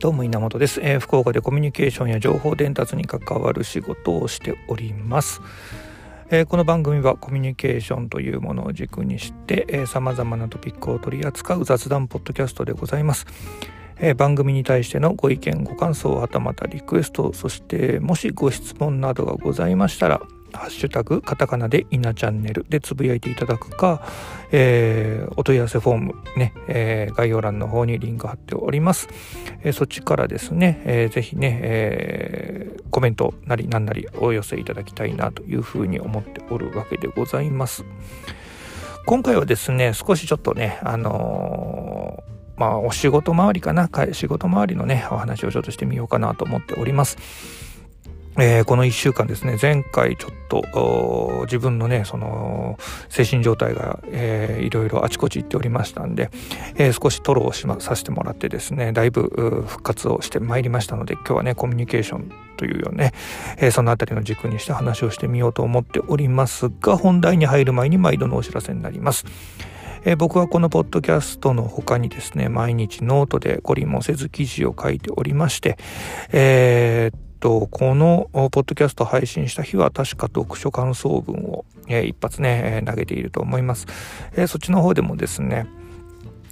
どうも稲本です、えー、福岡でコミュニケーションや情報伝達に関わる仕事をしております、えー、この番組はコミュニケーションというものを軸にしてさまざまなトピックを取り扱う雑談ポッドキャストでございます、えー、番組に対してのご意見ご感想はたまたリクエストそしてもしご質問などがございましたらハッシュタグカタカナでイナチャンネルでつぶやいていただくか、えー、お問い合わせフォームね、えー、概要欄の方にリンク貼っております。えー、そっちからですね、えー、ぜひね、えー、コメントなりなんなりお寄せいただきたいなというふうに思っておるわけでございます。今回はですね、少しちょっとね、あのー、まあ、お仕事周りかな、仕事周りのね、お話をちょっとしてみようかなと思っております。えー、この1週間ですね、前回ちょっと自分のね、その精神状態が、えー、いろいろあちこち行っておりましたんで、えー、少し吐露をし、ま、させてもらってですね、だいぶ復活をしてまいりましたので、今日はね、コミュニケーションというよね、えー、そのあたりの軸にして話をしてみようと思っておりますが、本題に入る前に毎度のお知らせになります。えー、僕はこのポッドキャストの他にですね、毎日ノートで懲りもせず記事を書いておりまして、えーと、このポッドキャスト配信した日は確か読書感想文を、えー、一発ね、投げていると思います。えー、そっちの方でもですね、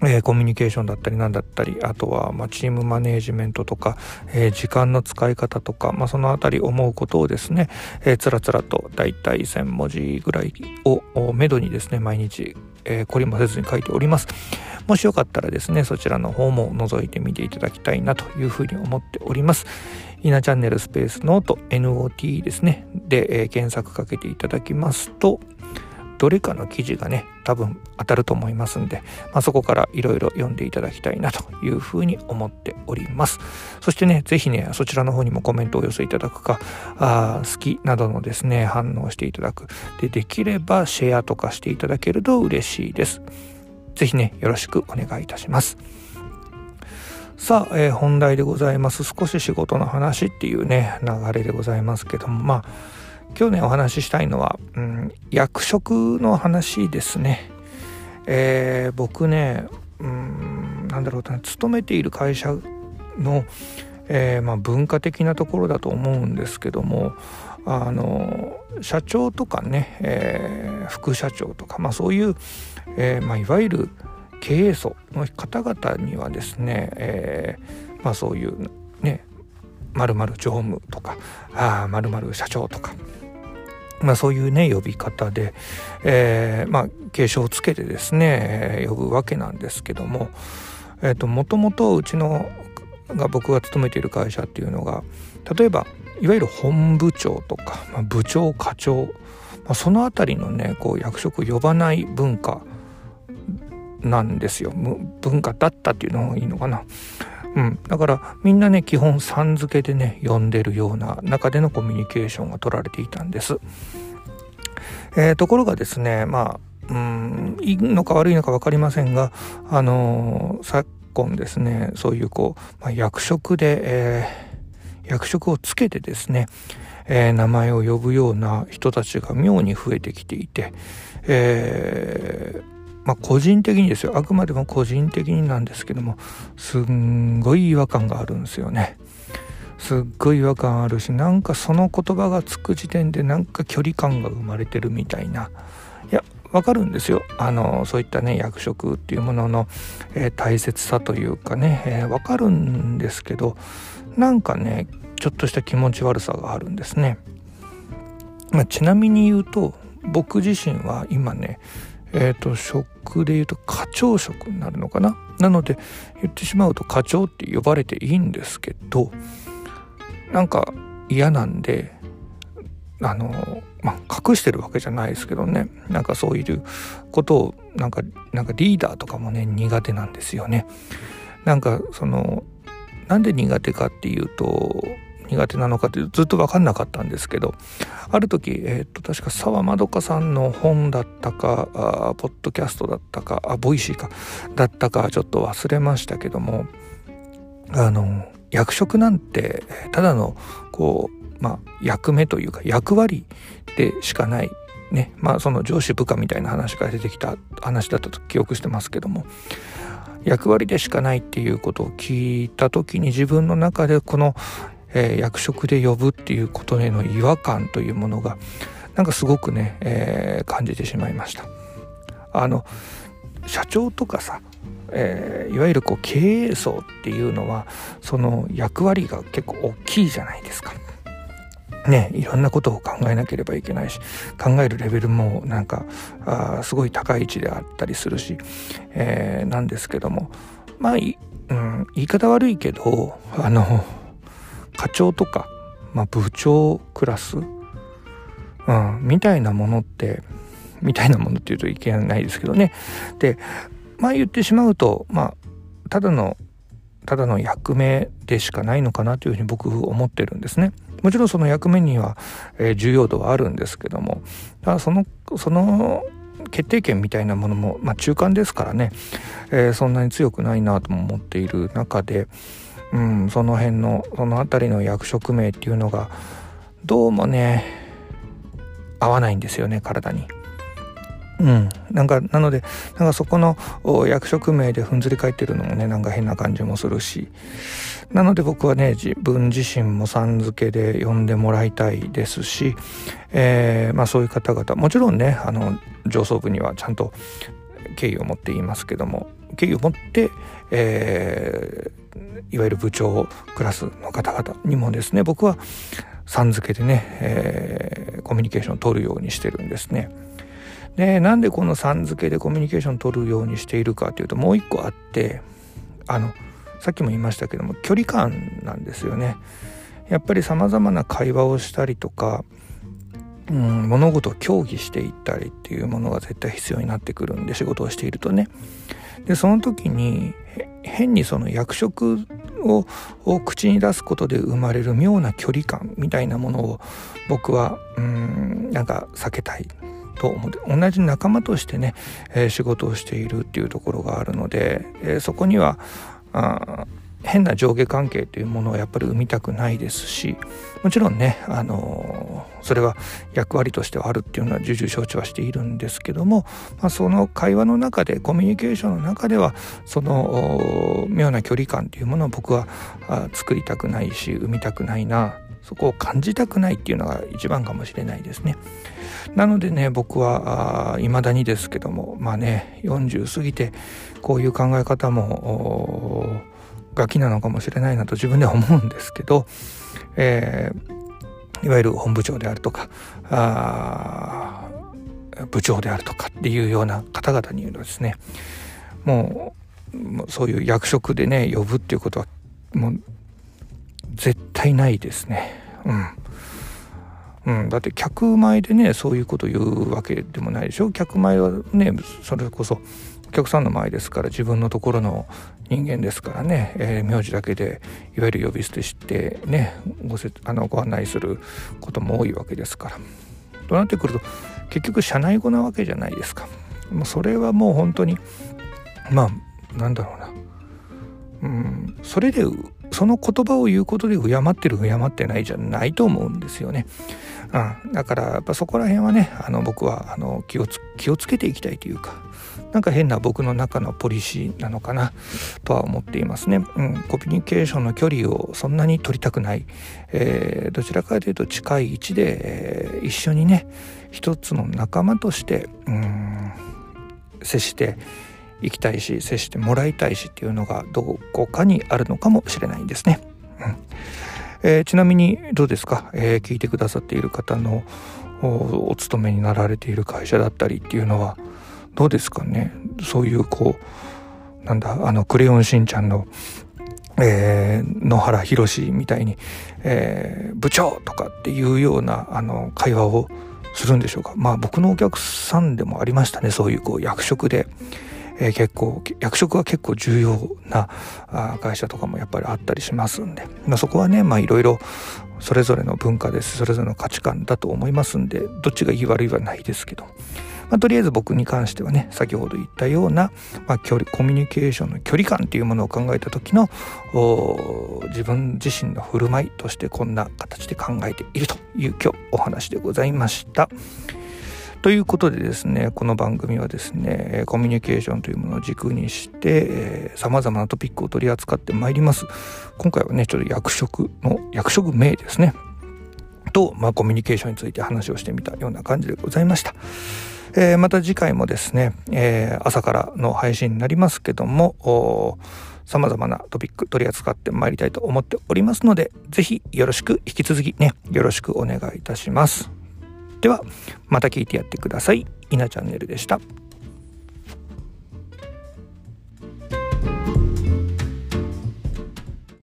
えー、コミュニケーションだったりなんだったりあとは、ま、チームマネージメントとか、えー、時間の使い方とか、まあ、そのあたり思うことをですね、えー、つらつらとだいたい1000文字ぐらいをめどにですね毎日、えー、懲りもせずに書いておりますもしよかったらですねそちらの方も覗いてみていただきたいなというふうに思っておりますイナチャンネルスペースノート NOT ですね。で、えー、検索かけていただきますとどれかの記事がね多分当たると思いますんで、まあ、そこからいろいろ読んでいただきたいなというふうに思っております。そしてね是非ねそちらの方にもコメントをお寄せいただくかあ好きなどのですね反応していただく。でできればシェアとかしていただけると嬉しいです。是非ねよろしくお願いいたします。さあ、えー、本題でございます少し仕事の話っていうね流れでございますけどもまあ今日ねお話ししたいのは、うん、役職の話ですね。えー、僕ね、うん、なんだろうな勤めている会社の、えー、まあ、文化的なところだと思うんですけどもあの社長とかね、えー、副社長とか、まあ、そういう、えまあ、いわゆる経営層の方々にはですね、えまあ、そういうねまる常務とかまる社長とかまあ、そういうね呼び方で、えー、まあ継承をつけてですね、呼ぶわけなんですけども、えーと、もともとうちのが僕が勤めている会社っていうのが例えばいわゆる本部長とか、まあ、部長課長、まあ、その辺りのねこう役職呼ばない文化なんですよ文化だったっていうのがいいのかな。うん、だからみんなね基本さん付けでね呼んでるような中でのコミュニケーションが取られていたんです。えー、ところがですねまあうんいいのか悪いのか分かりませんがあのー、昨今ですねそういうこう、まあ、役職で、えー、役職をつけてですね、え、名前を呼ぶような人たちが妙に増えてきていて、えーまあ、個人的にですよあくまでも個人的になんですけどもすんごい違和感があるんですよね。すっごい違和感あるしなんかその言葉がつく時点でなんか距離感が生まれてるみたいないやわかるんですよあのそういったね役職っていうものの、えー、大切さというかねわ、えー、かるんですけどなんかねちょっとした気持ち悪さがあるんですね。まあ、ちなみに言うと僕自身は今ねえーと、職でいうと課長職になるのかな？なので言ってしまうと課長って呼ばれていいんですけどなんか嫌なんであのまあ隠してるわけじゃないですけどねなんかそういうことをなんかなんかリーダーとかもね苦手なんですよね。なんかそのなんで苦手かっていうと苦手なのかってずっと分かんなかったんですけどある時、えー、と確か澤まどかさんの本だったかあポッドキャストだったかあ Voicy かだったかちょっと忘れましたけどもあの役職なんてただのこうまあ役目というか役割でしかないねまあその上司部下みたいな話が出てきた話だったと記憶してますけども役割でしかないっていうことを聞いた時に自分の中でこの、えー、役職で呼ぶっていうことへの違和感というものがなんかすごくね、えー、感じてしまいました。あの社長とかさえー、いわゆるこう経営層っていうのはその役割が結構大きいじゃないですか。ね、いろんなことを考えなければいけないし考えるレベルもなんかあすごい高い位置であったりするし、えー、なんですけどもまあ、うん、言い方悪いけどあの長とか、まあ、部長クラス、うん、みたいなものってみたいなものっていうといけないですけどね。でまあ言ってしまうとまあただのただの役目でしかないのかなというふうに僕思ってるんですね。もちろんその役目には、えー、重要度はあるんですけども。だそのその決定権みたいなものも、まあ、中間ですからね、えー、そんなに強くないなとも思っている中で、うん、その辺のその辺りの役職名っていうのがどうもね合わないんですよね体に。うん、なんかなのでなんかそこの役職名でふんずり返ってるのもねなんか変な感じもするしなので僕はね自分自身もさん付けで呼んでもらいたいですし、えー、まあ、そういう方々もちろんねあの上層部にはちゃんと敬意を持って言いますけども敬意を持って、えー、いわゆる部長クラスの方々にもですね僕はさん付けでね、えー、コミュニケーションを取るようにしてるんですね。でなんでこのさん付けでコミュニケーションを取るようにしているかというともう一個あってあのさっきも言いましたけども距離感なんですよね。やっぱりさまざまな会話をしたりとか、うん、物事を協議していったりっていうものが絶対必要になってくるんで仕事をしているとね。でその時に変にその役職をを口に出すことで生まれる妙な距離感みたいなものを僕はうんなんか避けたいと思って同じ仲間としてね、えー、仕事をしているっていうところがあるので、えー、そこにはあ変な上下関係というものをやっぱり生みたくないですしもちろんね、あの、それは役割としてはあるっていうのは重々承知はしているんですけども、まあ、その会話の中でコミュニケーションの中ではその妙な距離感というものを僕は作りたくないし生みたくないなそこを感じたくないっていうのが一番かもしれないですね。なのでね僕は未だにですけどもまあね40過ぎてこういう考え方もガキなのかもしれないなと自分では思うんですけど、えー、いわゆる本部長であるとかあ部長であるとかっていうような方々に言うとですね。もうそういう役職でね呼ぶっていうことはもう絶対ないですね。うん。うん、だって客前でねそういうこと言うわけでもないでしょ。客前はねそれこそ客さんの前ですから自分のところの人間ですからね、えー、名字だけでいわゆる呼び捨てしてねごせあのご案内することも多いわけですから。となってくると結局社内語なわけじゃないですか。もうそれはもう本当にまあなんだろうなうんそれでその言葉を言うことで敬ってる敬ってないじゃないと思うんですよね。うん、だからやっぱそこら辺はねあの僕はあの気をつ気をつけていきたいというかなんか変な僕の中のポリシーなのかなとは思っていますね。うん、コミュニケーションの距離をそんなに取りたくない、えー、どちらかというと近い位置で、えー、一緒にね一つの仲間としてうん接していきたいし接してもらいたいしっていうのがどこかにあるのかもしれないんですね。うんえー、ちなみにどうですか、えー、聞いてくださっている方のお勤めになられている会社だったりっていうのはどうですかね？そういうこうなんだあのクレヨンしんちゃんのえー、野原宏みたいに、えー、部長とかっていうようなあの会話をするんでしょうか？まあ僕のお客さんでもありましたねそういうこう役職で、えー、結構役職は結構重要なあ会社とかもやっぱりあったりしますんで、まあ、そこはねまあいろいろそれぞれの文化ですそれぞれの価値観だと思いますんでどっちがいい悪いはないですけど、まあ、とりあえず僕に関してはね先ほど言ったような、まあ、距離コミュニケーションの距離感っていうものを考えた時の自分自身の振る舞いとしてこんな形で考えているという今日お話でございました。ということでですねこの番組はですねコミュニケーションというものを軸にしてさまざまなトピックを取り扱ってまいります今回はねちょっと役職の役職名ですねと、まあ、コミュニケーションについて話をしてみたような感じでございました。えー、また次回もですね、えー、朝からの配信になりますけども、様々なトピック取り扱ってまいりたいと思っておりますので、ぜひよろしく引き続きね、よろしくお願いいたします。では、また聞いてやってください。稲チャンネルでした。